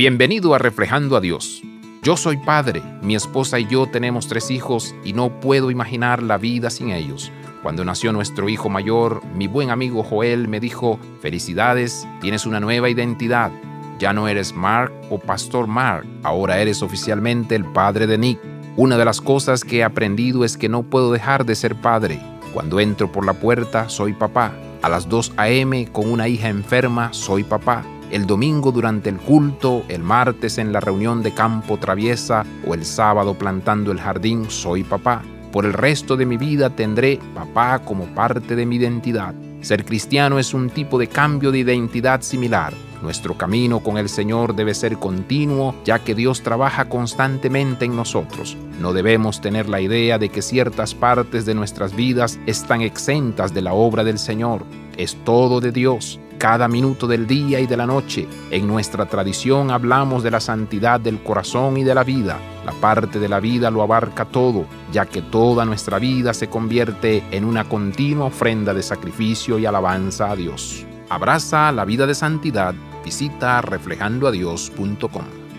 Bienvenido a Reflejando a Dios. Yo soy padre, mi esposa y yo tenemos tres hijos y no puedo imaginar la vida sin ellos. Cuando nació nuestro hijo mayor, mi buen amigo Joel me dijo, felicidades, tienes una nueva identidad. Ya no eres Mark o Pastor Mark, ahora eres oficialmente el padre de Nick. Una de las cosas que he aprendido es que no puedo dejar de ser padre. Cuando entro por la puerta, soy papá. A las 2 a.m. con una hija enferma, soy papá el domingo durante el culto, el martes en la reunión de campo traviesa o el sábado plantando el jardín, soy papá. Por el resto de mi vida tendré papá como parte de mi identidad. Ser cristiano es un tipo de cambio de identidad similar. Nuestro camino con el Señor debe ser continuo, ya que Dios trabaja constantemente en nosotros. No debemos tener la idea de que ciertas partes de nuestras vidas están exentas de la obra del Señor. Es todo de Dios cada minuto del día y de la noche. En nuestra tradición hablamos de la santidad del corazón y de la vida. La parte de la vida lo abarca todo, ya que toda nuestra vida se convierte en una continua ofrenda de sacrificio y alabanza a Dios. Abraza la vida de santidad. Visita reflejandoadios.com.